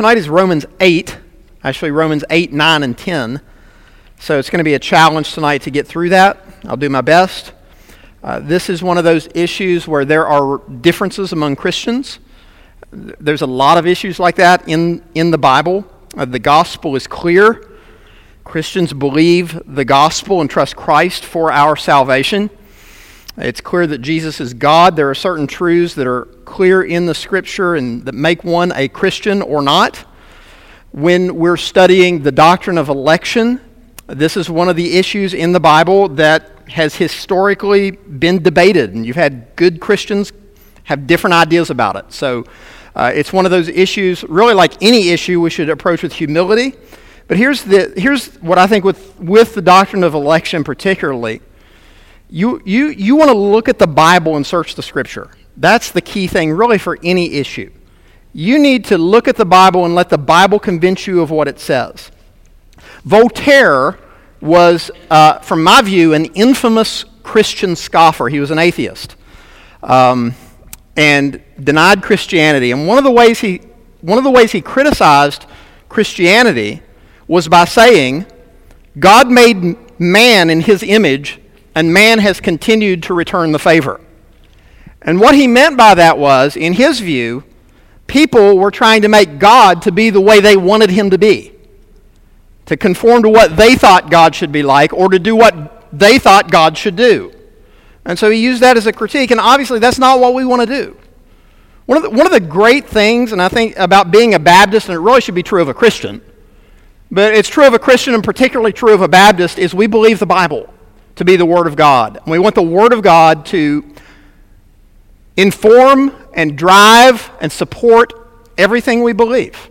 tonight is Romans 8, actually, Romans 8, 9, and 10. So it's going to be a challenge tonight to get through that. I'll do my best. Uh, this is one of those issues where there are differences among Christians. There's a lot of issues like that in, in the Bible. Uh, the gospel is clear. Christians believe the gospel and trust Christ for our salvation. It's clear that Jesus is God. There are certain truths that are clear in the scripture and that make one a Christian or not. When we're studying the doctrine of election, this is one of the issues in the Bible that has historically been debated, and you've had good Christians have different ideas about it. So uh, it's one of those issues, really like any issue, we should approach with humility. But here's, the, here's what I think with, with the doctrine of election particularly. You, you, you want to look at the Bible and search the Scripture. That's the key thing, really, for any issue. You need to look at the Bible and let the Bible convince you of what it says. Voltaire was, uh, from my view, an infamous Christian scoffer. He was an atheist um, and denied Christianity. And one of the ways he, one of the ways he criticized Christianity was by saying, God made man in his image, and man has continued to return the favor. And what he meant by that was, in his view, people were trying to make God to be the way they wanted him to be, to conform to what they thought God should be like, or to do what they thought God should do. And so he used that as a critique, and obviously that's not what we want to do. One of, the, one of the great things, and I think about being a Baptist, and it really should be true of a Christian, but it's true of a Christian and particularly true of a Baptist, is we believe the Bible to be the Word of God. And we want the Word of God to inform and drive and support everything we believe.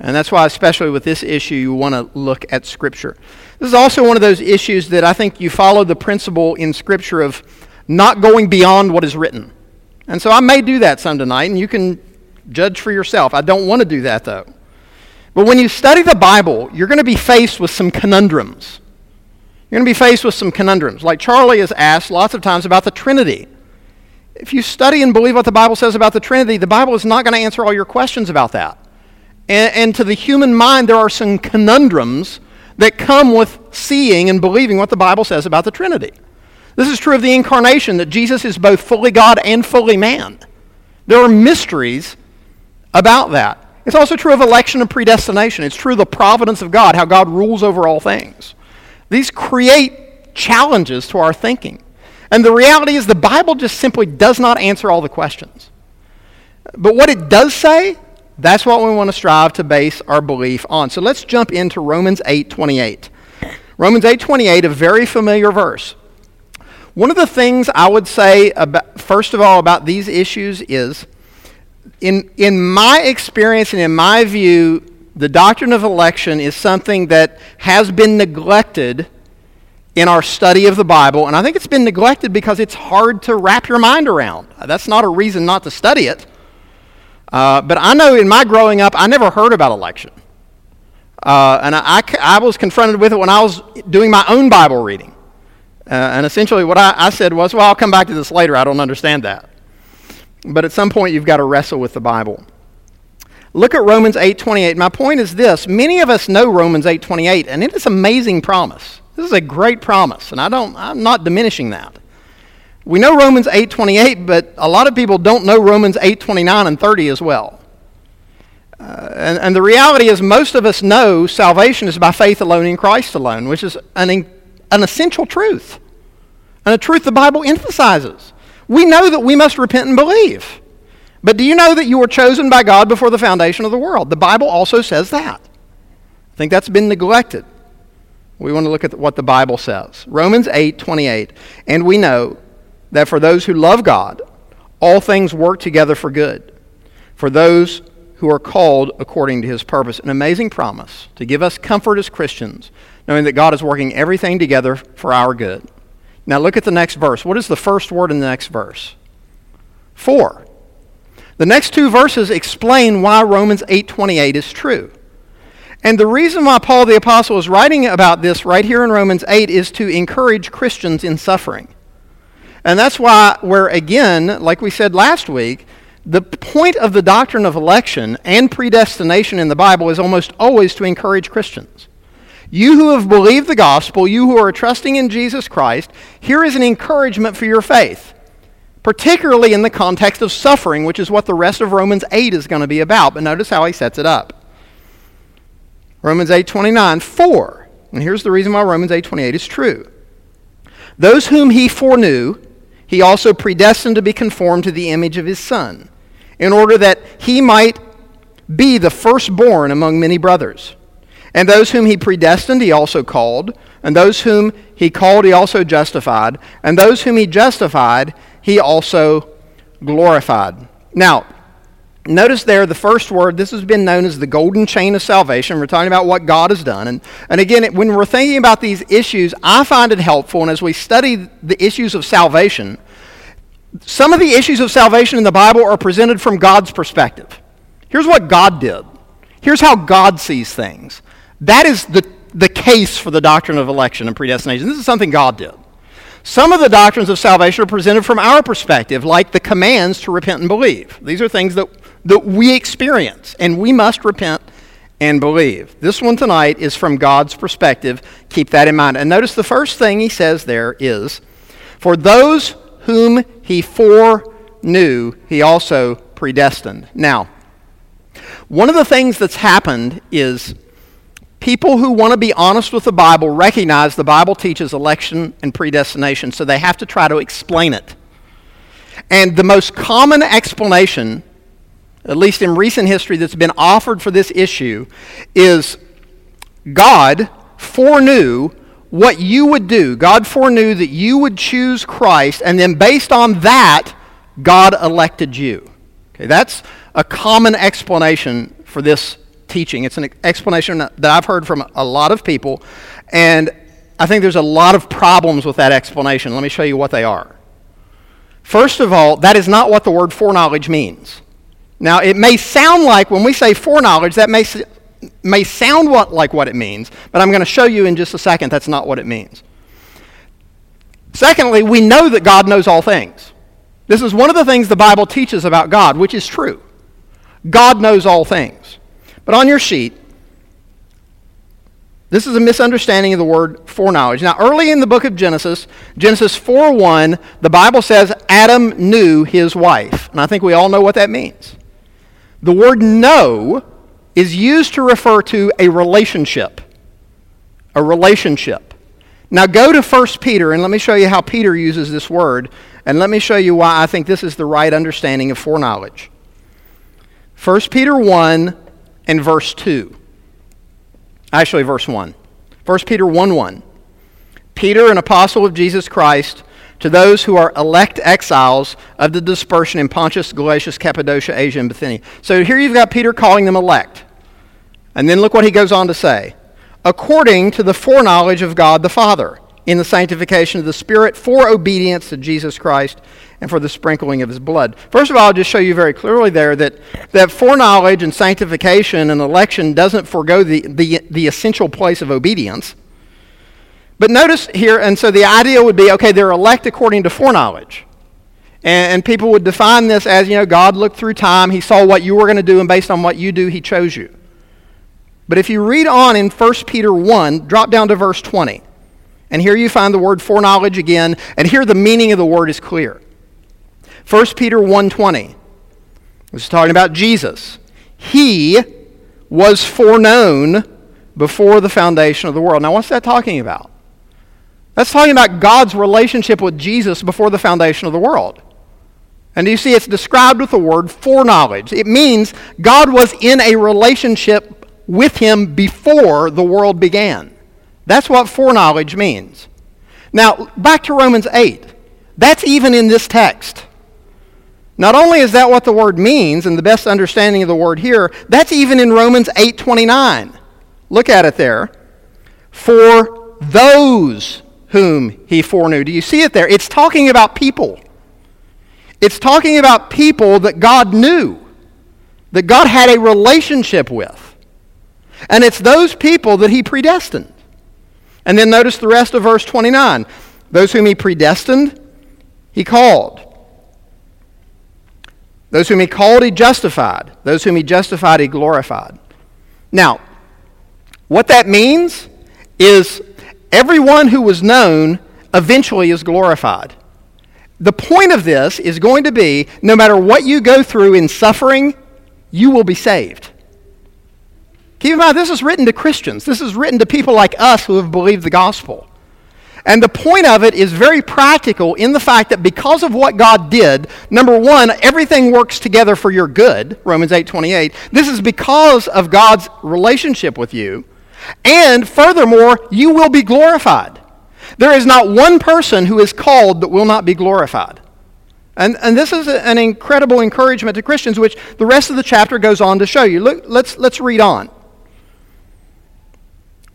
And that's why, especially with this issue, you want to look at Scripture. This is also one of those issues that I think you follow the principle in Scripture of not going beyond what is written. And so I may do that some tonight, and you can judge for yourself. I don't want to do that, though. But when you study the Bible, you're going to be faced with some conundrums. You're going to be faced with some conundrums. Like Charlie has asked lots of times about the Trinity. If you study and believe what the Bible says about the Trinity, the Bible is not going to answer all your questions about that. And, and, to the human mind, there are some conundrums that come with seeing and believing what the Bible says about the Trinity. This is true of the incarnation, that Jesus is both fully God and fully man. There are mysteries about that. It's also true of election and predestination. It's true of the providence of God, how God rules over all things. These create challenges to our thinking. And the reality is, the Bible just simply does not answer all the questions. But what it does say, that's what we want to strive to base our belief on. So let's jump into Romans 8 28. Romans 8 28, a very familiar verse. One of the things I would say, about, first of all, about these issues is in, in my experience and in my view, the doctrine of election is something that has been neglected in our study of the Bible. And I think it's been neglected because it's hard to wrap your mind around. That's not a reason not to study it. Uh, but I know in my growing up, I never heard about election. Uh, and I, I, was confronted with it when I was doing my own Bible reading. Uh, and essentially, what I, I said was, well, I'll come back to this later. I don't understand that. But at some point, you've got to wrestle with the Bible. Look at Romans 8:28. My point is this: many of us know Romans 8:28, and it is amazing promise. This is a great promise, and I don't, I'm not diminishing that. We know Romans 8:28, but a lot of people don't know Romans 8:29 and 30 as well. Uh, and, and, the reality is, most of us know salvation is by faith alone in Christ alone, which is an, an essential truth, and a truth the Bible emphasizes. We know that we must repent and believe. But do you know that you were chosen by God before the foundation of the world? The Bible also says that. I think that's been neglected. We want to look at what the Bible says. Romans 8 28. And we know that for those who love God, all things work together for good. For those who are called according to his purpose. An amazing promise to give us comfort as Christians, knowing that God is working everything together for our good. Now look at the next verse. What is the first word in the next verse? For. The next two verses explain why Romans 8:28 is true. And the reason why Paul the apostle is writing about this right here in Romans 8 is to encourage Christians in suffering. And that's why where again, like we said last week, the point of the doctrine of election and predestination in the Bible is almost always to encourage Christians. You who have believed the gospel, you who are trusting in Jesus Christ, here is an encouragement for your faith, particularly in the context of suffering, which is what the rest of Romans 8 is going to be about. But notice how he sets it up. Romans 8:29, for, and here's the reason why Romans 8:28 is true. Those whom he foreknew, he also predestined to be conformed to the image of his son in order that he might be the firstborn among many brothers. And those whom he predestined, he also called. And those whom he called, he also justified. And those whom he justified, he also glorified. Now, notice there the first word, this has been known as the golden chain of salvation. We're talking about what God has done. And, and again, when we're thinking about these issues, I find it helpful, and as we study the issues of salvation, some of the issues of salvation in the Bible are presented from God's perspective. Here's what God did. Here's how God sees things. That is the, the case for the doctrine of election and predestination. This is something God did. Some of the doctrines of salvation are presented from our perspective, like the commands to repent and believe. These are things that, that we experience, and we must repent and believe. This one tonight is from God's perspective. Keep that in mind. And notice the first thing he says there is For those whom he foreknew, he also predestined. Now, one of the things that's happened is people who want to be honest with the Bible recognize the Bible teaches election and predestination, so they have to try to explain it. And the most common explanation, at least in recent history, that's been offered for this issue is God foreknew what you would do. God foreknew that you would choose Christ, and then based on that, God elected you. Okay, that's a common explanation for this teaching. It's an explanation that I've heard from a lot of people, and I think there's a lot of problems with that explanation. Let me show you what they are. First of all, that is not what the word foreknowledge means. Now, it may sound like when we say foreknowledge, that may may sound what, like what it means, but I'm going to show you in just a second that's not what it means. Secondly, we know that God knows all things. This is one of the things the Bible teaches about God, which is true. God knows all things. But on your sheet, this is a misunderstanding of the word foreknowledge. Now, early in the book of Genesis, Genesis 4:1, the Bible says Adam knew his wife. And I think we all know what that means. The word know is used to refer to a relationship. A relationship. Now go to 1 Peter and let me show you how Peter uses this word, and let me show you why I think this is the right understanding of foreknowledge. 1 Peter 1 and verse 2. Actually, verse 1. 1 Peter 1 1. Peter, an apostle of Jesus Christ, to those who are elect exiles of the dispersion in Pontus, Galatia, Cappadocia, Asia, and Bithynia. So here you've got Peter calling them elect. And then look what he goes on to say according to the foreknowledge of God the Father, in the sanctification of the Spirit, for obedience to Jesus Christ, and for the sprinkling of his blood. First of all, I'll just show you very clearly there that, that foreknowledge and sanctification and election doesn't forego the, the, the essential place of obedience. But notice here, and so the idea would be okay, they're elect according to foreknowledge. And, and people would define this as, you know, God looked through time, He saw what you were going to do, and based on what you do, He chose you. But if you read on in 1 Peter 1, drop down to verse 20. And here you find the word foreknowledge again, and here the meaning of the word is clear. 1 Peter 1:20. This is talking about Jesus. He was foreknown before the foundation of the world. Now what's that talking about? That's talking about God's relationship with Jesus before the foundation of the world. And you see, it's described with the word foreknowledge. It means God was in a relationship with him before the world began. That's what foreknowledge means. Now, back to Romans 8. That's even in this text. Not only is that what the word means and the best understanding of the word here, that's even in Romans 8:29. Look at it there. For those whom he foreknew. Do you see it there? It's talking about people. It's talking about people that God knew, that God had a relationship with. And it's those people that he predestined. And then notice the rest of verse 29. Those whom he predestined, he called. Those whom he called, he justified. Those whom he justified, he glorified. Now, what that means is everyone who was known eventually is glorified. The point of this is going to be no matter what you go through in suffering, you will be saved. Keep in mind, this is written to Christians. This is written to people like us who have believed the gospel. And the point of it is very practical in the fact that because of what God did, number one, everything works together for your good, Romans 8 28. This is because of God's relationship with you. And furthermore, you will be glorified. There is not one person who is called that will not be glorified. And, and this is an incredible encouragement to Christians, which the rest of the chapter goes on to show you. Look, let's, let's read on.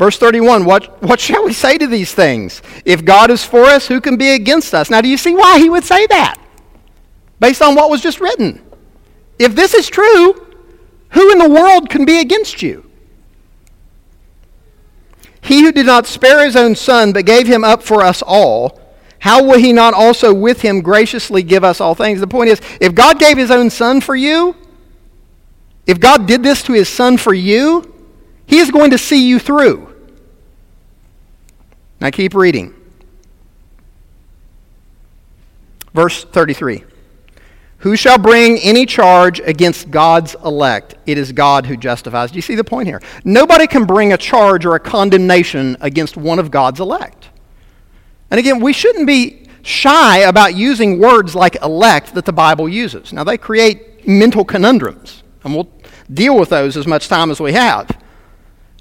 Verse 31 what, what shall we say to these things? If God is for us, who can be against us? Now, do you see why he would say that? Based on what was just written. If this is true, who in the world can be against you? He who did not spare his own son, but gave him up for us all, how will he not also with him graciously give us all things? The point is, if God gave his own son for you, if God did this to his son for you, he is going to see you through. Now keep reading. Verse 33. Who shall bring any charge against God's elect? It is God who justifies. Do you see the point here? Nobody can bring a charge or a condemnation against one of God's elect. And again, we shouldn't be shy about using words like elect that the Bible uses. Now, they create mental conundrums, and we'll deal with those as much time as we have.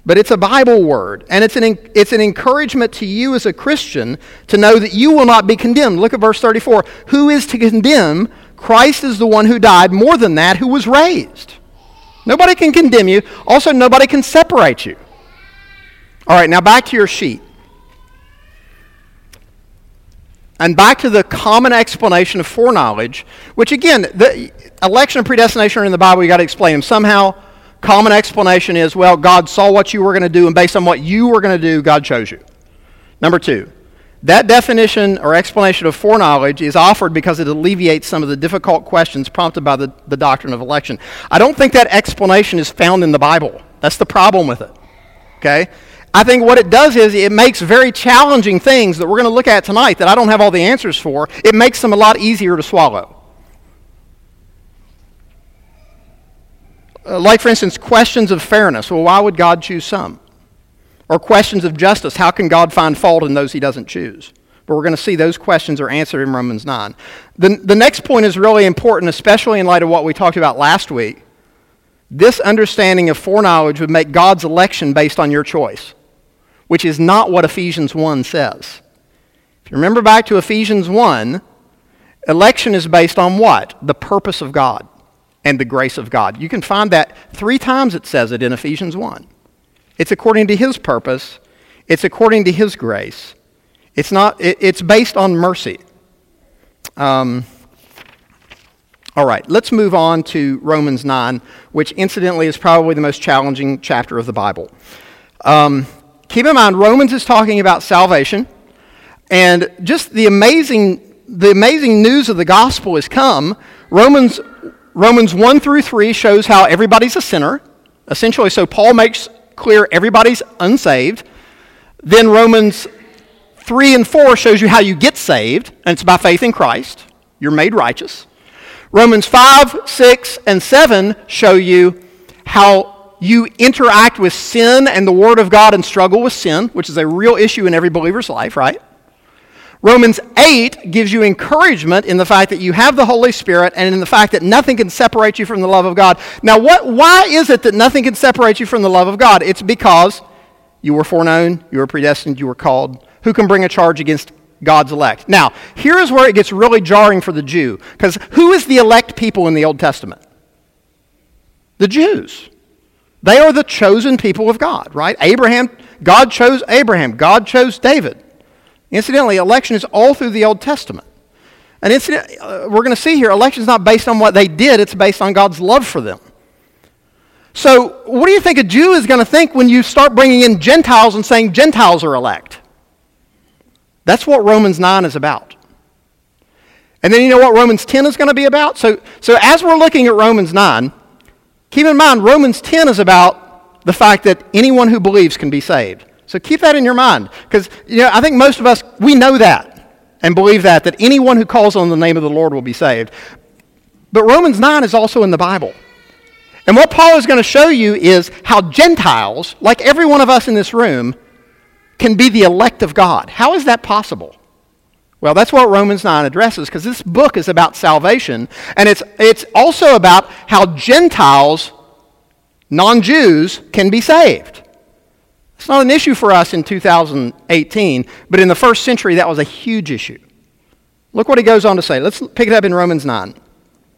But it's a Bible word, and it's an, it's an encouragement to you as a Christian to know that you will not be condemned. Look at verse 34. Who is to condemn? Christ is the one who died, more than that, who was raised. Nobody can condemn you. Also, nobody can separate you. All right, now back to your sheet. And back to the common explanation of foreknowledge, which again, the election and predestination are in the Bible, you got to explain them. Somehow, common explanation is well, God saw what you were going to do, and based on what you were going to do, God chose you. Number two, that definition or explanation of foreknowledge is offered because it alleviates some of the difficult questions prompted by the, the doctrine of election. I don't think that explanation is found in the Bible. That's the problem with it. Okay? I think what it does is it makes very challenging things that we're going to look at tonight that I don't have all the answers for, it makes them a lot easier to swallow. Uh, like, for instance, questions of fairness. Well, why would God choose some? Or questions of justice. How can God find fault in those he doesn't choose? But we're going to see those questions are answered in Romans 9. The, the next point is really important, especially in light of what we talked about last week. This understanding of foreknowledge would make God's election based on your choice, which is not what Ephesians 1 says. If you remember back to Ephesians 1, election is based on what? The purpose of God and the grace of God. You can find that three times it says it in Ephesians 1. It's according to His purpose, it's according to His grace. It's, not, it, it's based on mercy. Um, all right, let's move on to Romans 9, which incidentally is probably the most challenging chapter of the Bible. Um, keep in mind, Romans is talking about salvation, and just the amazing, the amazing news of the gospel has come. Romans, Romans 1 through 3 shows how everybody's a sinner, essentially. So Paul makes clear everybody's unsaved. Then Romans 3 and 4 shows you how you get saved, and it's by faith in Christ. You're made righteous. Romans 5, 6, and 7 show you how you interact with sin and the Word of God and struggle with sin, which is a real issue in every believer's life, right? Romans 8 gives you encouragement in the fact that you have the Holy Spirit and in the fact that nothing can separate you from the love of God. Now, what, why is it that nothing can separate you from the love of God? It's because you were foreknown, you were predestined, you were called. Who can bring a charge against God's elect? Now, here's where it gets really jarring for the Jew, because who is the elect people in the Old Testament? The Jews. They are the chosen people of God, right? Abraham, God chose Abraham, God chose David. Incidentally, election is all through the Old Testament. And incident, uh, we're going to see here, election is not based on what they did, it's based on God's love for them. So, what do you think a Jew is going to think when you start bringing in Gentiles and saying Gentiles are elect? That's what Romans 9 is about. And then you know what Romans 10 is going to be about? So, so as we're looking at Romans 9, keep in mind Romans 10 is about the fact that anyone who believes can be saved. So keep that in your mind. Because you know, I think most of us, we know that and believe that, that anyone who calls on the name of the Lord will be saved. But Romans 9 is also in the Bible. And what Paul is going to show you is how Gentiles, like every one of us in this room, can be the elect of God. How is that possible? Well, that's what Romans 9 addresses because this book is about salvation. And it's, it's also about how Gentiles, non Jews, can be saved. It's not an issue for us in 2018, but in the first century, that was a huge issue. Look what he goes on to say. Let's pick it up in Romans 9.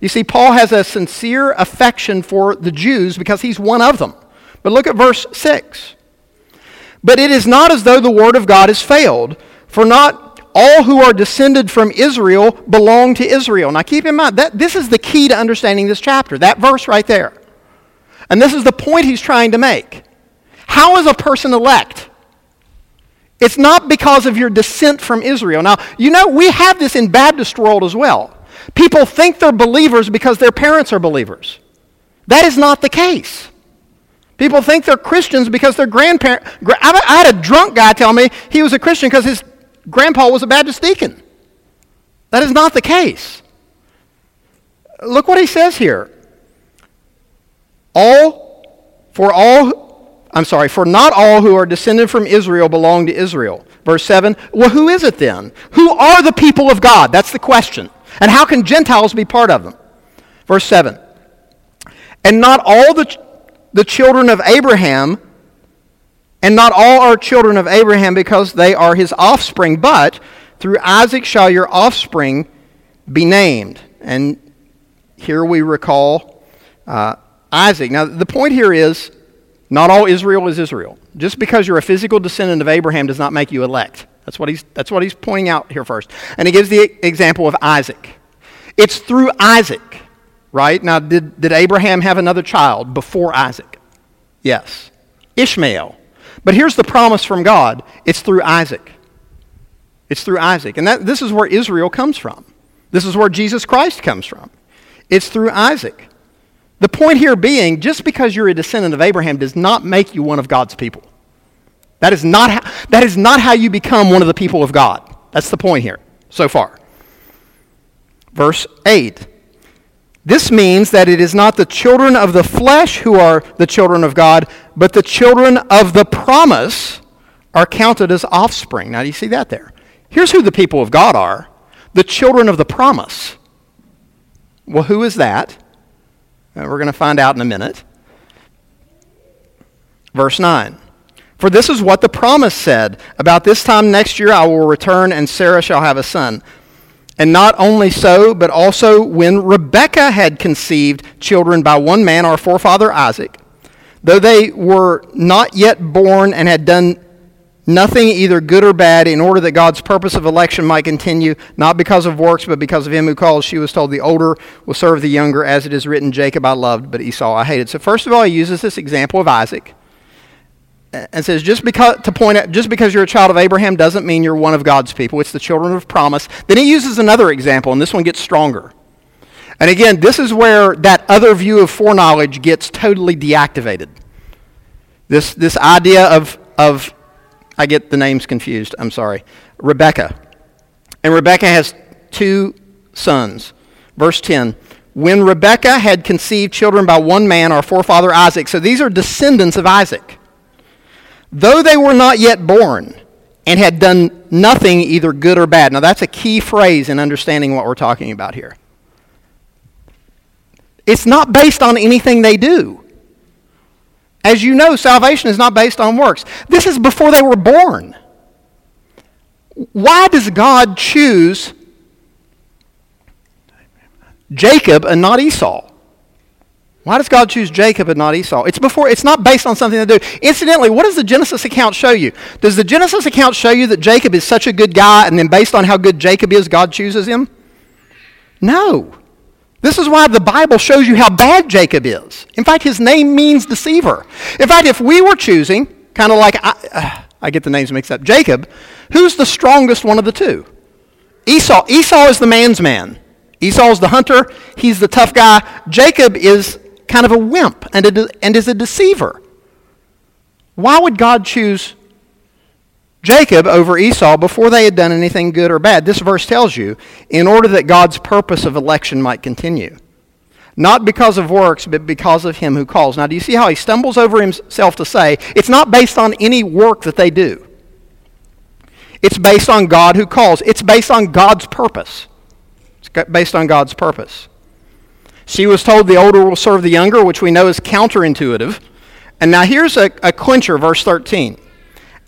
You see, Paul has a sincere affection for the Jews because he's one of them. But look at verse 6. But it is not as though the word of God has failed, for not all who are descended from Israel belong to Israel. Now keep in mind, that this is the key to understanding this chapter, that verse right there. And this is the point he's trying to make. How is a person elect? It's not because of your descent from Israel. Now, you know, we have this in Baptist world as well. People think they're believers because their parents are believers. That is not the case. People think they're Christians because their grandparents. I had a drunk guy tell me he was a Christian because his grandpa was a Baptist deacon. That is not the case. Look what he says here. All, for all, I'm sorry, for not all who are descended from Israel belong to Israel. Verse 7. Well, who is it then? Who are the people of God? That's the question. And how can Gentiles be part of them? Verse 7 And not all the, the children of Abraham, and not all are children of Abraham because they are his offspring, but through Isaac shall your offspring be named. And here we recall uh, Isaac. Now, the point here is not all Israel is Israel. Just because you're a physical descendant of Abraham does not make you elect. That's what he's, that's what he's pointing out here first. And he gives the example of Isaac. It's through Isaac, right? Now, did, did Abraham have another child before Isaac? Yes. Ishmael. But here's the promise from God it's through Isaac. It's through Isaac. And that, this is where Israel comes from. This is where Jesus Christ comes from. It's through Isaac. The point here being, just because you're a descendant of Abraham does not make you one of God's people. That is not how, that is not how you become one of the people of God. That's the point here so far. Verse 8. This means that it is not the children of the flesh who are the children of God, but the children of the promise are counted as offspring. Now, do you see that there? Here's who the people of God are the children of the promise. Well, who is that? We're going to find out in a minute. Verse 9. For this is what the promise said About this time next year I will return, and Sarah shall have a son. And not only so, but also when Rebekah had conceived children by one man, our forefather Isaac, though they were not yet born and had done nothing either good or bad, in order that God's purpose of election might continue, not because of works, but because of him who calls, she was told, The older will serve the younger, as it is written, Jacob I loved, but Esau I hated. So, first of all, he uses this example of Isaac and says just because to point out just because you're a child of Abraham doesn't mean you're one of God's people. It's the children of promise. Then he uses another example, and this one gets stronger. And again, this is where that other view of foreknowledge gets totally deactivated. This this idea of of I get the names confused. I'm sorry. Rebecca. And Rebecca has two sons. Verse 10. When Rebecca had conceived children by one man, our forefather Isaac. So these are descendants of Isaac though they were not yet born and had done nothing either good or bad. Now, that's a key phrase in understanding what we're talking about here. It's not based on anything they do. As you know, salvation is not based on works. This is before they were born. Why does God choose Jacob and not Esau? Why does God choose Jacob and not Esau? It's before it's not based on something they do. Incidentally, what does the Genesis account show you? Does the Genesis account show you that Jacob is such a good guy and then based on how good Jacob is, God chooses him? No. This is why the Bible shows you how bad Jacob is. In fact, his name means deceiver. In fact, if we were choosing, kind of like I, uh, I get the names mixed up, Jacob, who's the strongest one of the two? Esau. Esau is the man's man. Esau is the hunter. He's the tough guy. Jacob is kind of a wimp and, a, and is a deceiver. Why would God choose Jacob over Esau before they had done anything good or bad? This verse tells you in order that God's purpose of election might continue. Not because of works, but because of him who calls. Now, do you see how he stumbles over himself to say it's not based on any work that they do? It's based on God who calls. It's based on God's purpose. It's based on God's purpose. She was told the older will serve the younger, which we know is counterintuitive. And now here's a, a clincher, verse 13.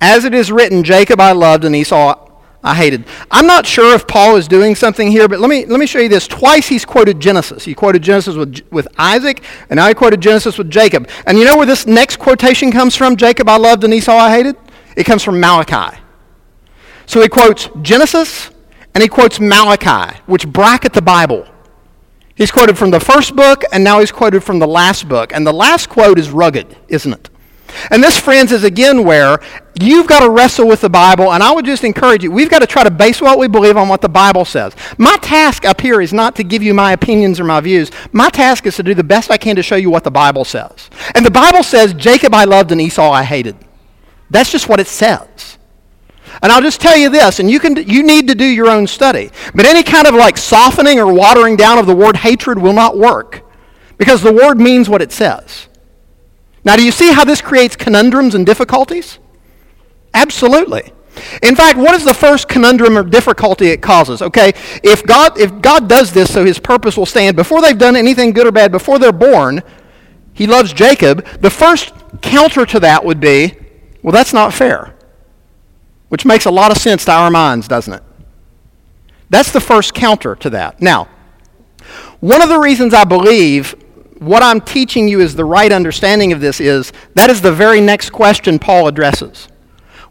As it is written, Jacob I loved and Esau I hated. I'm not sure if Paul is doing something here, but let me, let me show you this. Twice he's quoted Genesis. He quoted Genesis with, with Isaac, and now he quoted Genesis with Jacob. And you know where this next quotation comes from? Jacob I loved and Esau I hated? It comes from Malachi. So he quotes Genesis and he quotes Malachi, which bracket the Bible. He's quoted from the first book, and now he's quoted from the last book. And the last quote is rugged, isn't it? And this, friends, is again where you've got to wrestle with the Bible, and I would just encourage you, we've got to try to base what we believe on what the Bible says. My task up here is not to give you my opinions or my views. My task is to do the best I can to show you what the Bible says. And the Bible says, Jacob I loved and Esau I hated. That's just what it says. And I'll just tell you this, and you, can, you need to do your own study. But any kind of like softening or watering down of the word hatred will not work because the word means what it says. Now, do you see how this creates conundrums and difficulties? Absolutely. In fact, what is the first conundrum or difficulty it causes? Okay, if God, if God does this so his purpose will stand, before they've done anything good or bad, before they're born, he loves Jacob, the first counter to that would be, well, that's not fair which makes a lot of sense to our minds, doesn't it? That's the first counter to that. Now, one of the reasons I believe what I'm teaching you is the right understanding of this is that is the very next question Paul addresses.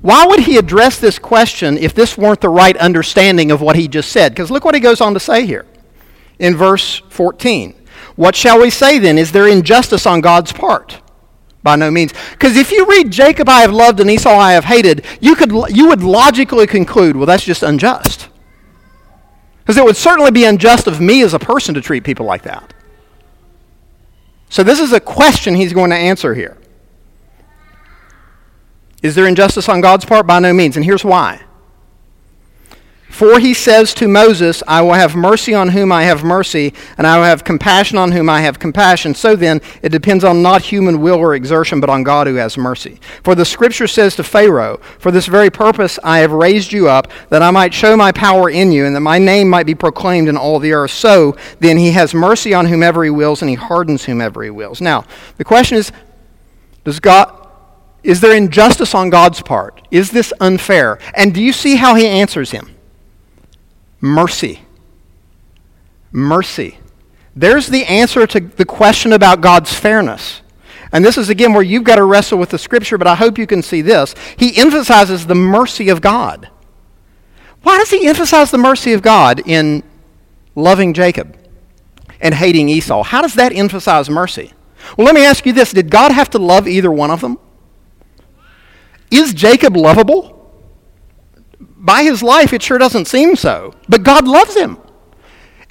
Why would he address this question if this weren't the right understanding of what he just said? Because look what he goes on to say here in verse 14. What shall we say then? Is there injustice on God's part? By no means. Because if you read Jacob I have loved and Esau I have hated, you, could, you would logically conclude, well, that's just unjust. Because it would certainly be unjust of me as a person to treat people like that. So this is a question he's going to answer here. Is there injustice on God's part? By no means. And here's why. For he says to Moses, I will have mercy on whom I have mercy, and I will have compassion on whom I have compassion. So then, it depends on not human will or exertion, but on God who has mercy. For the scripture says to Pharaoh, For this very purpose I have raised you up, that I might show my power in you, and that my name might be proclaimed in all the earth. So then, he has mercy on whomever he wills, and he hardens whomever he wills. Now, the question is, does God, is there injustice on God's part? Is this unfair? And do you see how he answers him? Mercy. Mercy. There's the answer to the question about God's fairness. And this is again where you've got to wrestle with the scripture, but I hope you can see this. He emphasizes the mercy of God. Why does he emphasize the mercy of God in loving Jacob and hating Esau? How does that emphasize mercy? Well, let me ask you this Did God have to love either one of them? Is Jacob lovable? By his life, it sure doesn't seem so. But God loves him.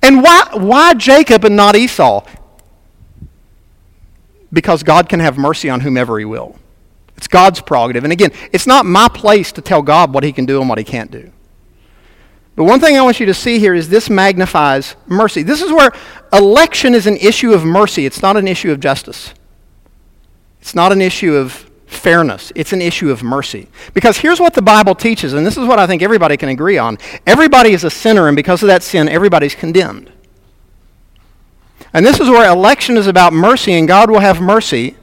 And why, why Jacob and not Esau? Because God can have mercy on whomever he will. It's God's prerogative. And again, it's not my place to tell God what he can do and what he can't do. But one thing I want you to see here is this magnifies mercy. This is where election is an issue of mercy, it's not an issue of justice. It's not an issue of fairness. It's an issue of mercy. Because here's what the Bible teaches, and this is what I think everybody can agree on. Everybody is a sinner, and because of that sin, everybody's condemned. And this is where election is about mercy, and God will have mercy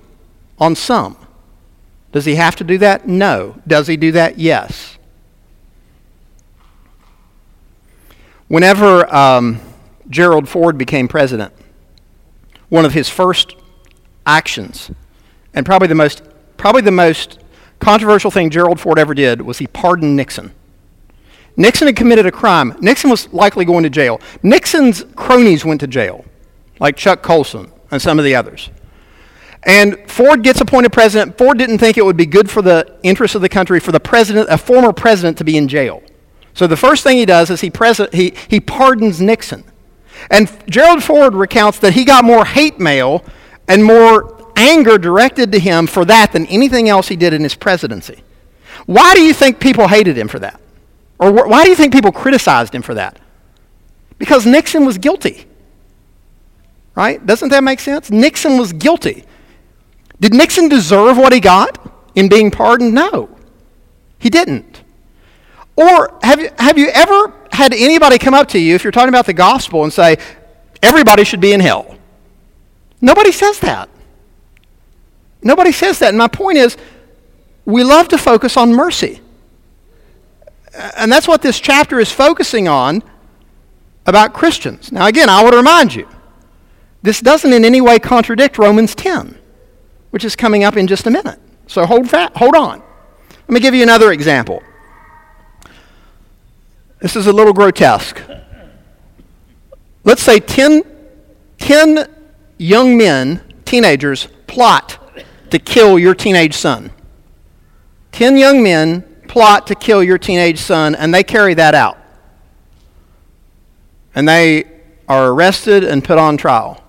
on some. Does he have to do that? No. Does he do that? Yes. Whenever um, Gerald Ford became president, one of his first actions, and probably the most, probably the most controversial thing Gerald Ford ever did was he pardoned Nixon. Nixon had committed a crime. Nixon was likely going to jail. Nixon's cronies went to jail, like Chuck Colson and some of the others. And Ford gets appointed president. Ford didn't think it would be good for the interests of the country for the president, a former president, to be in jail. So the first thing he does is he, pres- he, he pardons Nixon. And Gerald Ford recounts that he got more hate mail and more anger directed to him for that than anything else he did in his presidency. Why do you think people hated him for that? Or wh- why do you think people criticized him for that? Because Nixon was guilty. Right? Doesn't that make sense? Nixon was guilty. Did Nixon deserve what he got in being pardoned? No, he didn't. Or have you, have you ever had anybody come up to you, if you're talking about the gospel, and say, everybody should be in hell? Nobody says that. Nobody says that. And my point is, we love to focus on mercy. And that's what this chapter is focusing on about Christians. Now, again, I would remind you, this doesn't in any way contradict Romans 10 which is coming up in just a minute. So hold, fat, hold on. Let me give you another example. This is a little grotesque. Let's say 10, 10 young men, teenagers, plot to kill your teenage son. 10 young men plot to kill your teenage son, and they carry that out. And they are arrested and put on trial.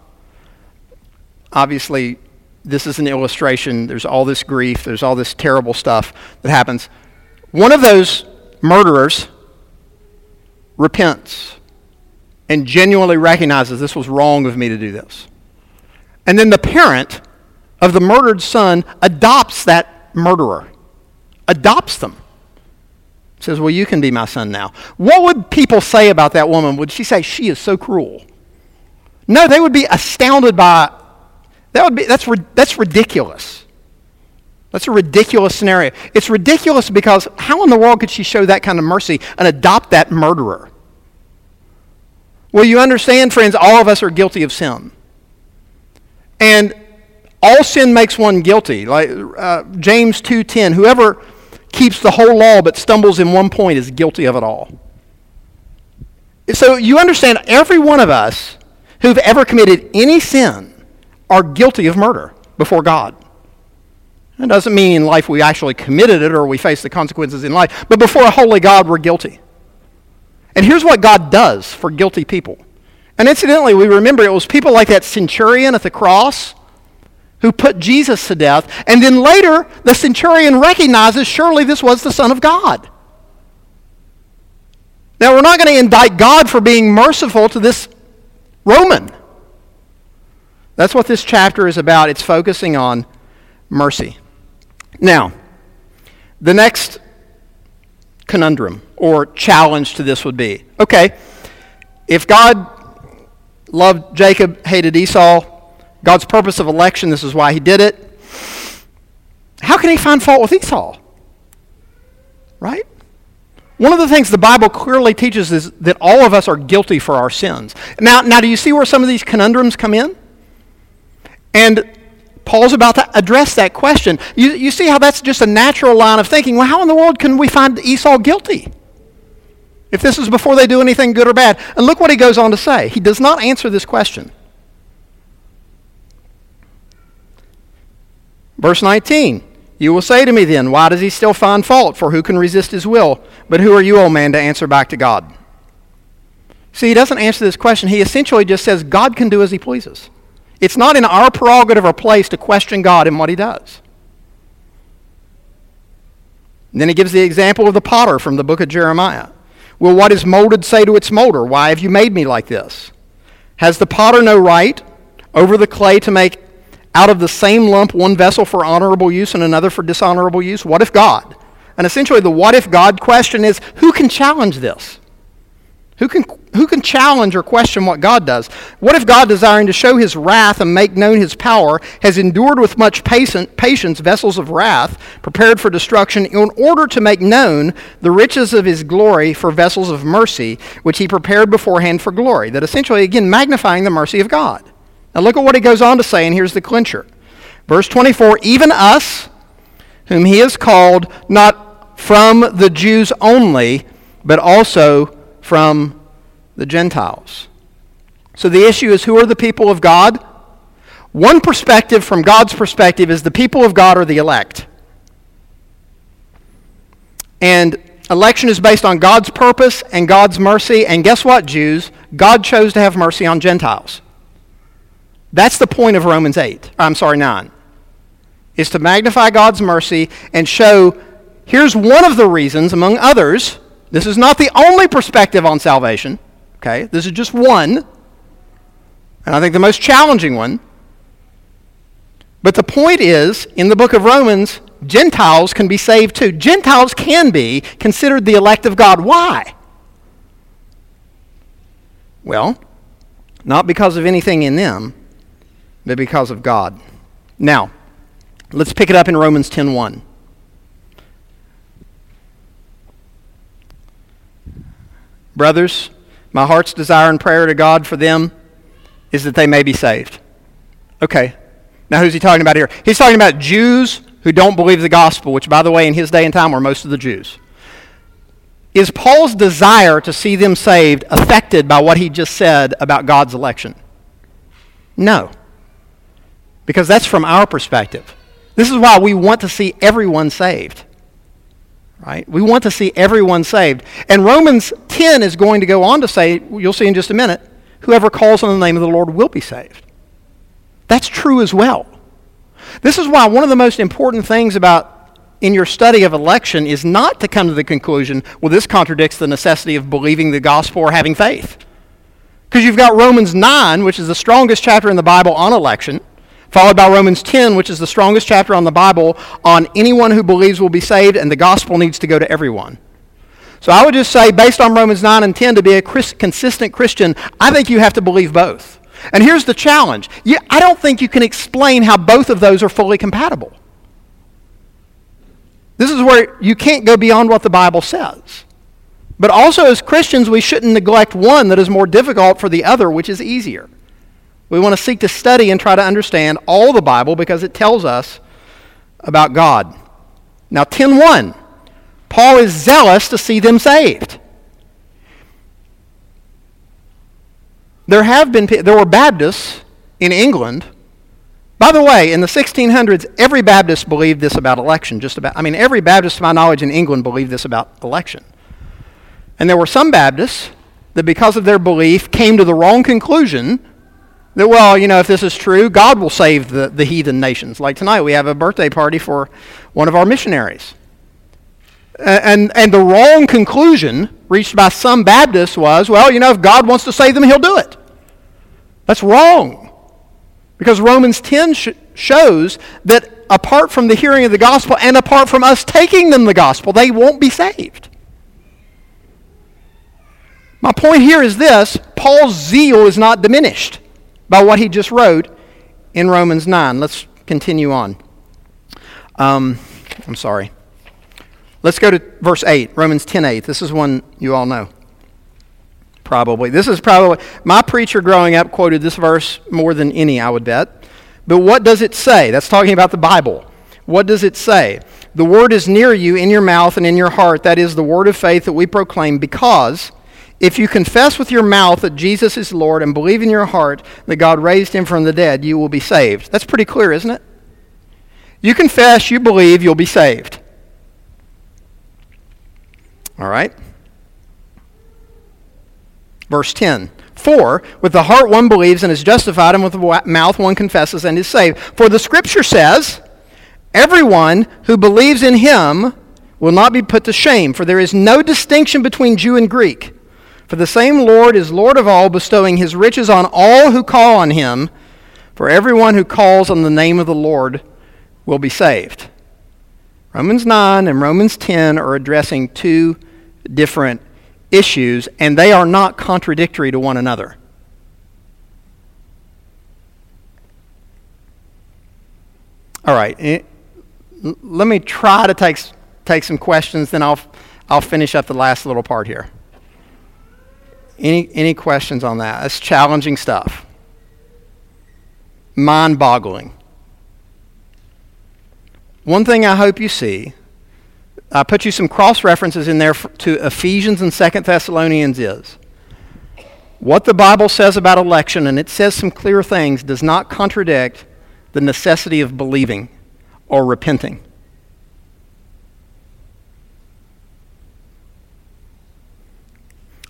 Obviously, this is an illustration. There's all this grief, there's all this terrible stuff that happens. One of those murderers repents and genuinely recognizes this was wrong of me to do this. And then the parent of the murdered son adopts that murderer, adopts them. Says, Well, you can be my son now. What would people say about that woman? Would she say, She is so cruel? No, they would be astounded by that would be, that's, that's ridiculous. That's a ridiculous scenario. It's ridiculous because how in the world could she show that kind of mercy and adopt that murderer? Well, you understand, friends, all of us are guilty of sin. And all sin makes one guilty. Like uh, James 2:10, whoever keeps the whole law but stumbles in one point is guilty of it all. So you understand every one of us who've ever committed any sin are guilty of murder before God. That doesn't mean in life we actually committed it or we face the consequences in life, but before a holy God, we're guilty. And here's what God does for guilty people. And incidentally, we remember it was people like that centurion at the cross who put Jesus to death. And then later, the centurion recognizes surely this was the Son of God. Now, we're not going to indict God for being merciful to this Roman. That's what this chapter is about. It's focusing on mercy. Now, the next conundrum or challenge to this would be okay, if God loved Jacob, hated Esau, God's purpose of election, this is why he did it, how can he find fault with Esau? Right? One of the things the Bible clearly teaches is that all of us are guilty for our sins. Now, now do you see where some of these conundrums come in? And Paul's about to address that question. You, you see how that's just a natural line of thinking. Well, how in the world can we find Esau guilty? If this is before they do anything good or bad. And look what he goes on to say. He does not answer this question. Verse 19 You will say to me then, Why does he still find fault? For who can resist his will? But who are you, O man, to answer back to God? See, he doesn't answer this question. He essentially just says, God can do as he pleases. It's not in our prerogative or place to question God in what he does. And then he gives the example of the potter from the book of Jeremiah. Will what is molded say to its molder, Why have you made me like this? Has the potter no right over the clay to make out of the same lump one vessel for honorable use and another for dishonorable use? What if God? And essentially, the what if God question is who can challenge this? Who can, who can challenge or question what God does? What if God, desiring to show his wrath and make known his power, has endured with much patience vessels of wrath prepared for destruction in order to make known the riches of his glory for vessels of mercy, which he prepared beforehand for glory? That essentially, again, magnifying the mercy of God. Now look at what he goes on to say, and here's the clincher. Verse 24 Even us, whom he has called, not from the Jews only, but also from the Gentiles. So the issue is who are the people of God? One perspective from God's perspective is the people of God are the elect. And election is based on God's purpose and God's mercy. And guess what, Jews? God chose to have mercy on Gentiles. That's the point of Romans 8. I'm sorry, 9. Is to magnify God's mercy and show here's one of the reasons, among others. This is not the only perspective on salvation. Okay? This is just one. And I think the most challenging one but the point is, in the book of Romans, Gentiles can be saved too. Gentiles can be considered the elect of God. Why? Well, not because of anything in them, but because of God. Now, let's pick it up in Romans 10:1. Brothers, my heart's desire and prayer to God for them is that they may be saved. Okay, now, who's he talking about here? He's talking about Jews who don't believe the gospel, which, by the way, in his day and time were most of the Jews. Is Paul's desire to see them saved affected by what he just said about God's election? No. Because that's from our perspective. This is why we want to see everyone saved. Right? We want to see everyone saved. And Romans 10 is going to go on to say, you'll see in just a minute, whoever calls on the name of the Lord will be saved. That's true as well. This is why one of the most important things about in your study of election is not to come to the conclusion, well, this contradicts the necessity of believing the gospel or having faith. Because you've got Romans 9, which is the strongest chapter in the Bible on election, followed by Romans 10, which is the strongest chapter on the Bible on anyone who believes will be saved, and the gospel needs to go to everyone. So I would just say, based on Romans 9 and 10, to be a consistent Christian, I think you have to believe both. And here's the challenge you, I don't think you can explain how both of those are fully compatible. This is where you can't go beyond what the Bible says. But also, as Christians, we shouldn't neglect one that is more difficult for the other, which is easier. We want to seek to study and try to understand all the Bible because it tells us about God. Now, 10.1, Paul is zealous to see them saved. There have been there were Baptists in England. By the way, in the 1600s, every Baptist believed this about election. Just about, I mean, every Baptist, to my knowledge, in England believed this about election. And there were some Baptists that, because of their belief, came to the wrong conclusion that, well, you know, if this is true, God will save the, the heathen nations. Like tonight, we have a birthday party for one of our missionaries. And, and the wrong conclusion reached by some Baptists was, well, you know, if God wants to save them, he'll do it. That's wrong. Because Romans 10 sh- shows that apart from the hearing of the gospel and apart from us taking them the gospel, they won't be saved. My point here is this Paul's zeal is not diminished by what he just wrote in Romans 9. Let's continue on. Um, I'm sorry. Let's go to verse 8, Romans 10 8. This is one you all know. Probably. This is probably, my preacher growing up quoted this verse more than any, I would bet. But what does it say? That's talking about the Bible. What does it say? The word is near you in your mouth and in your heart. That is the word of faith that we proclaim because if you confess with your mouth that Jesus is Lord and believe in your heart that God raised him from the dead, you will be saved. That's pretty clear, isn't it? You confess, you believe, you'll be saved. All right? Verse 10. For with the heart one believes and is justified, and with the mouth one confesses and is saved. For the scripture says, Everyone who believes in him will not be put to shame, for there is no distinction between Jew and Greek. For the same Lord is Lord of all, bestowing his riches on all who call on him. For everyone who calls on the name of the Lord will be saved. Romans 9 and Romans 10 are addressing two different issues, and they are not contradictory to one another. All right. Eh, let me try to take, take some questions, then I'll, I'll finish up the last little part here. Any, any questions on that? That's challenging stuff. Mind boggling. one thing I hope you see, I put you some cross references in there to Ephesians and Second Thessalonians is what the Bible says about election, and it says some clear things, does not contradict the necessity of believing or repenting.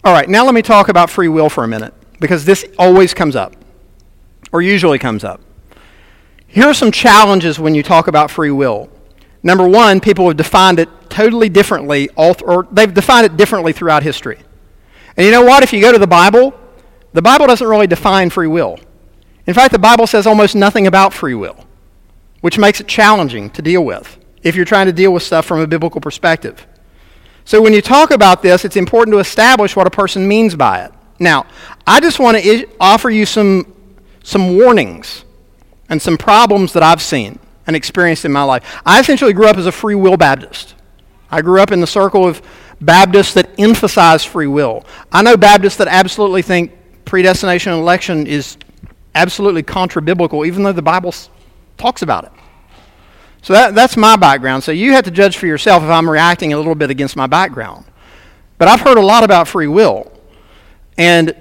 All right, now let me talk about free will for a minute, because this always comes up, or usually comes up. Here are some challenges when you talk about free will. Number one, people have defined it totally differently, or they've defined it differently throughout history. And you know what? If you go to the Bible, the Bible doesn't really define free will. In fact, the Bible says almost nothing about free will, which makes it challenging to deal with if you're trying to deal with stuff from a biblical perspective. So when you talk about this, it's important to establish what a person means by it. Now, I just want to offer you some, some warnings and some problems that I've seen and experienced in my life. I essentially grew up as a free will Baptist. I grew up in the circle of Baptists that emphasize free will. I know Baptists that absolutely think predestination and election is absolutely contra biblical, even though the Bible talks about it. So that, that's my background. So you have to judge for yourself if I'm reacting a little bit against my background. But I've heard a lot about free will. And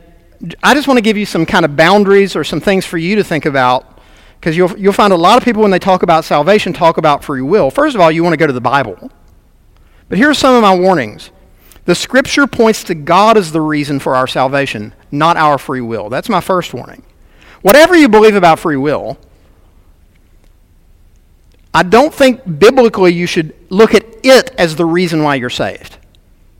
I just want to give you some kind of boundaries or some things for you to think about because you'll, you'll find a lot of people when they talk about salvation talk about free will. First of all, you want to go to the Bible. But here are some of my warnings. The scripture points to God as the reason for our salvation, not our free will. That's my first warning. Whatever you believe about free will, I don't think biblically you should look at it as the reason why you're saved.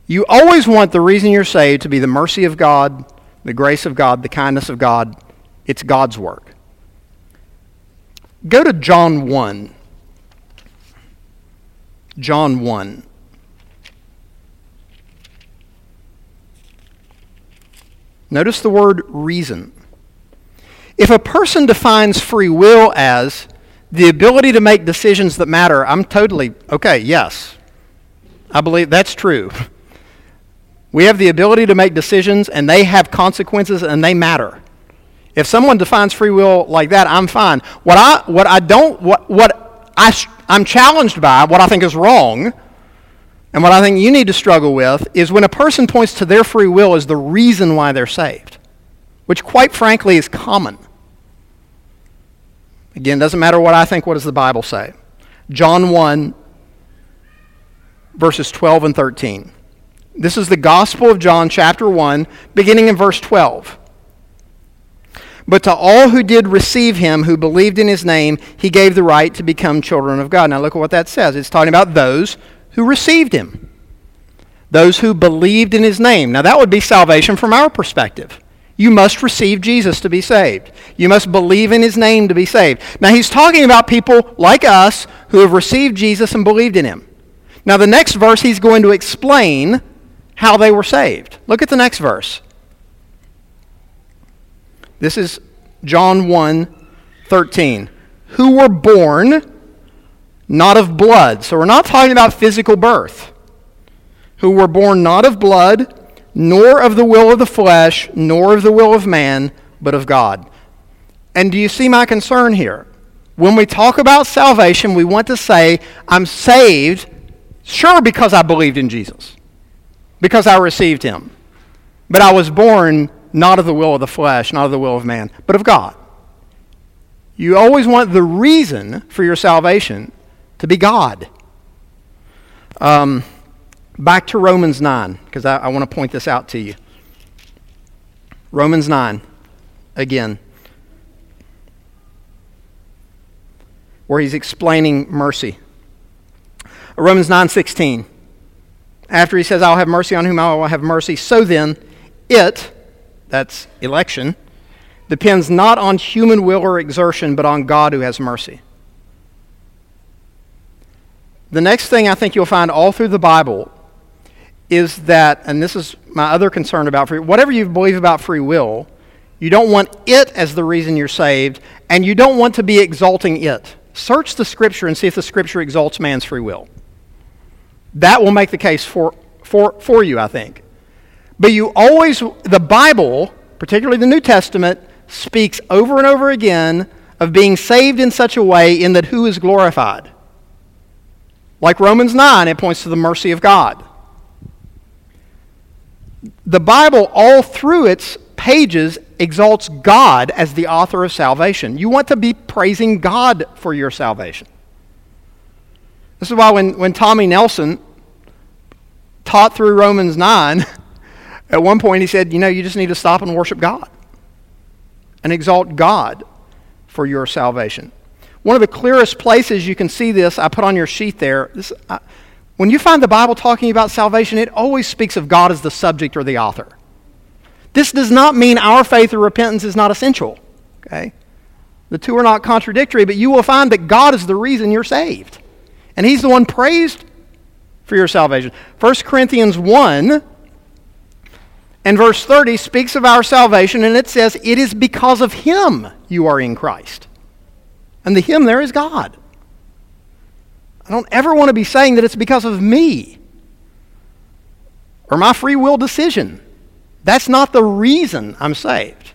You always want the reason you're saved to be the mercy of God, the grace of God, the kindness of God. It's God's work. Go to John 1. John 1. Notice the word reason. If a person defines free will as the ability to make decisions that matter, I'm totally, okay, yes. I believe that's true. We have the ability to make decisions, and they have consequences, and they matter. If someone defines free will like that, I'm fine. What I, what I don't, what, what I, I'm challenged by, what I think is wrong, and what I think you need to struggle with is when a person points to their free will as the reason why they're saved, which quite frankly is common. Again, doesn't matter what I think, what does the Bible say? John 1, verses 12 and 13. This is the Gospel of John, chapter 1, beginning in verse 12. But to all who did receive him, who believed in his name, he gave the right to become children of God. Now look at what that says. It's talking about those who received him, those who believed in his name. Now, that would be salvation from our perspective. You must receive Jesus to be saved. You must believe in his name to be saved. Now, he's talking about people like us who have received Jesus and believed in him. Now, the next verse, he's going to explain how they were saved. Look at the next verse. This is John 1 13. Who were born not of blood. So we're not talking about physical birth. Who were born not of blood, nor of the will of the flesh, nor of the will of man, but of God. And do you see my concern here? When we talk about salvation, we want to say, I'm saved, sure, because I believed in Jesus, because I received him. But I was born not of the will of the flesh, not of the will of man, but of God. You always want the reason for your salvation to be God. Um, back to Romans 9, because I, I want to point this out to you. Romans 9, again, where he's explaining mercy. Romans 9:16. After he says, "I'll have mercy on whom I will have mercy," so then, it, that's election, depends not on human will or exertion, but on God who has mercy. The next thing I think you'll find all through the Bible is that, and this is my other concern about free, whatever you believe about free will, you don't want it as the reason you're saved, and you don't want to be exalting it. Search the Scripture and see if the Scripture exalts man's free will. That will make the case for, for, for you, I think. But you always, the Bible, particularly the New Testament, speaks over and over again of being saved in such a way in that who is glorified? Like Romans 9, it points to the mercy of God. The Bible, all through its pages, exalts God as the author of salvation. You want to be praising God for your salvation. This is why when, when Tommy Nelson taught through Romans 9, at one point he said, You know, you just need to stop and worship God and exalt God for your salvation. One of the clearest places you can see this, I put on your sheet there. This, I, when you find the Bible talking about salvation, it always speaks of God as the subject or the author. This does not mean our faith or repentance is not essential. Okay? The two are not contradictory, but you will find that God is the reason you're saved. And He's the one praised for your salvation. 1 Corinthians 1 and verse 30 speaks of our salvation, and it says, It is because of Him you are in Christ. And the Him there is God. I don't ever want to be saying that it's because of me or my free will decision. That's not the reason I'm saved.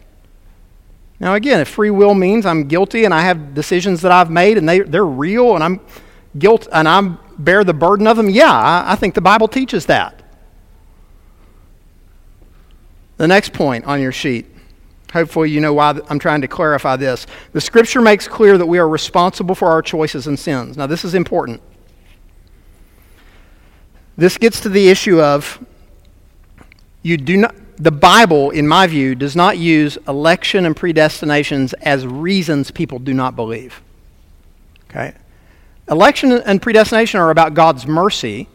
Now, again, if free will means I'm guilty and I have decisions that I've made and they, they're real and I'm guilt and I bear the burden of them, yeah, I, I think the Bible teaches that. The next point on your sheet Hopefully, you know why I'm trying to clarify this. The scripture makes clear that we are responsible for our choices and sins. Now, this is important. This gets to the issue of you do not the Bible, in my view, does not use election and predestinations as reasons people do not believe. Okay? Election and predestination are about God's mercy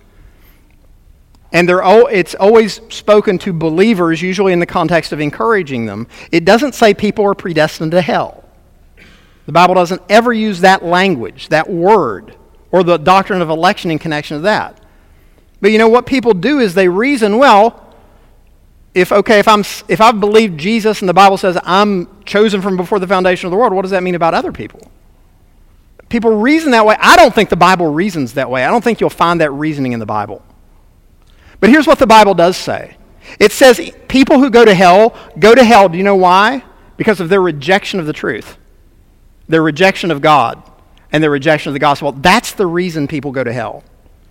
and they're, it's always spoken to believers, usually in the context of encouraging them. It doesn't say people are predestined to hell. The Bible doesn't ever use that language, that word, or the doctrine of election in connection to that. But you know what people do is they reason, well, if okay, if I'm if I've believed Jesus and the Bible says I'm chosen from before the foundation of the world, what does that mean about other people? People reason that way. I don't think the Bible reasons that way. I don't think you'll find that reasoning in the Bible. But here's what the Bible does say it says people who go to hell go to hell. Do you know why? Because of their rejection of the truth, their rejection of God, and their rejection of the gospel. That's the reason people go to hell.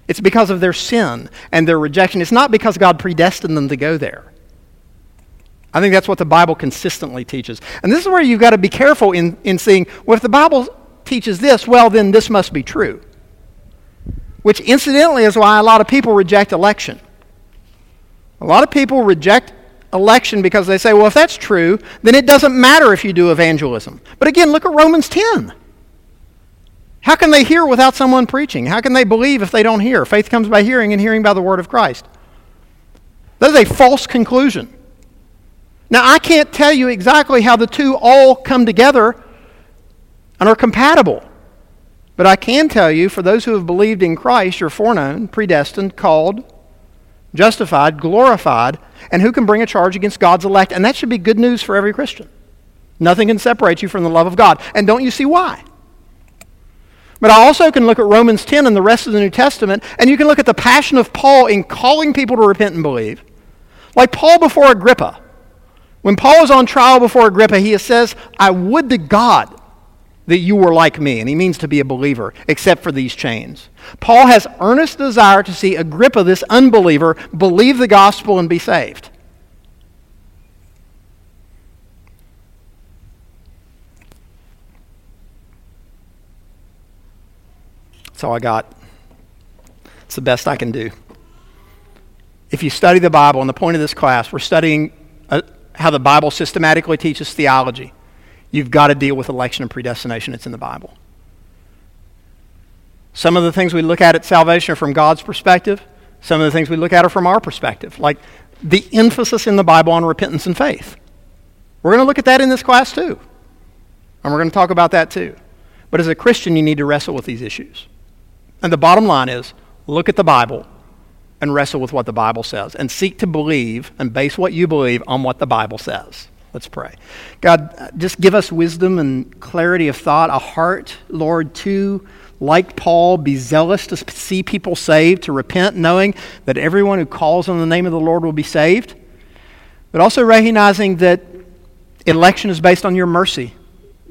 It's because of their sin and their rejection. It's not because God predestined them to go there. I think that's what the Bible consistently teaches. And this is where you've got to be careful in, in seeing, well, if the Bible teaches this, well, then this must be true. Which, incidentally, is why a lot of people reject election. A lot of people reject election because they say, well, if that's true, then it doesn't matter if you do evangelism. But again, look at Romans 10. How can they hear without someone preaching? How can they believe if they don't hear? Faith comes by hearing, and hearing by the word of Christ. That is a false conclusion. Now, I can't tell you exactly how the two all come together and are compatible. But I can tell you, for those who have believed in Christ, you're foreknown, predestined, called, justified, glorified, and who can bring a charge against God's elect? And that should be good news for every Christian. Nothing can separate you from the love of God. And don't you see why? But I also can look at Romans 10 and the rest of the New Testament, and you can look at the passion of Paul in calling people to repent and believe. Like Paul before Agrippa. When Paul is on trial before Agrippa, he says, I would to God that you were like me. And he means to be a believer, except for these chains. Paul has earnest desire to see Agrippa, this unbeliever, believe the gospel and be saved. That's all I got. It's the best I can do. If you study the Bible, and the point of this class, we're studying uh, how the Bible systematically teaches theology. You've got to deal with election and predestination. It's in the Bible. Some of the things we look at at salvation are from God's perspective. Some of the things we look at are from our perspective, like the emphasis in the Bible on repentance and faith. We're going to look at that in this class too. And we're going to talk about that too. But as a Christian, you need to wrestle with these issues. And the bottom line is look at the Bible and wrestle with what the Bible says and seek to believe and base what you believe on what the Bible says. Let's pray. God, just give us wisdom and clarity of thought, a heart, Lord, to, like Paul, be zealous to see people saved, to repent, knowing that everyone who calls on the name of the Lord will be saved, but also recognizing that election is based on your mercy,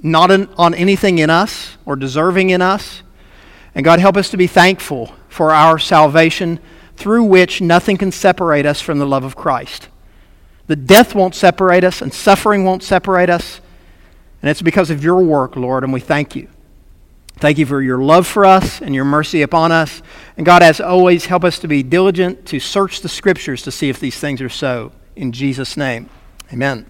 not in, on anything in us or deserving in us. And God, help us to be thankful for our salvation, through which nothing can separate us from the love of Christ. The death won't separate us, and suffering won't separate us. And it's because of your work, Lord, and we thank you. Thank you for your love for us and your mercy upon us. And God, as always, help us to be diligent to search the scriptures to see if these things are so. In Jesus' name, amen.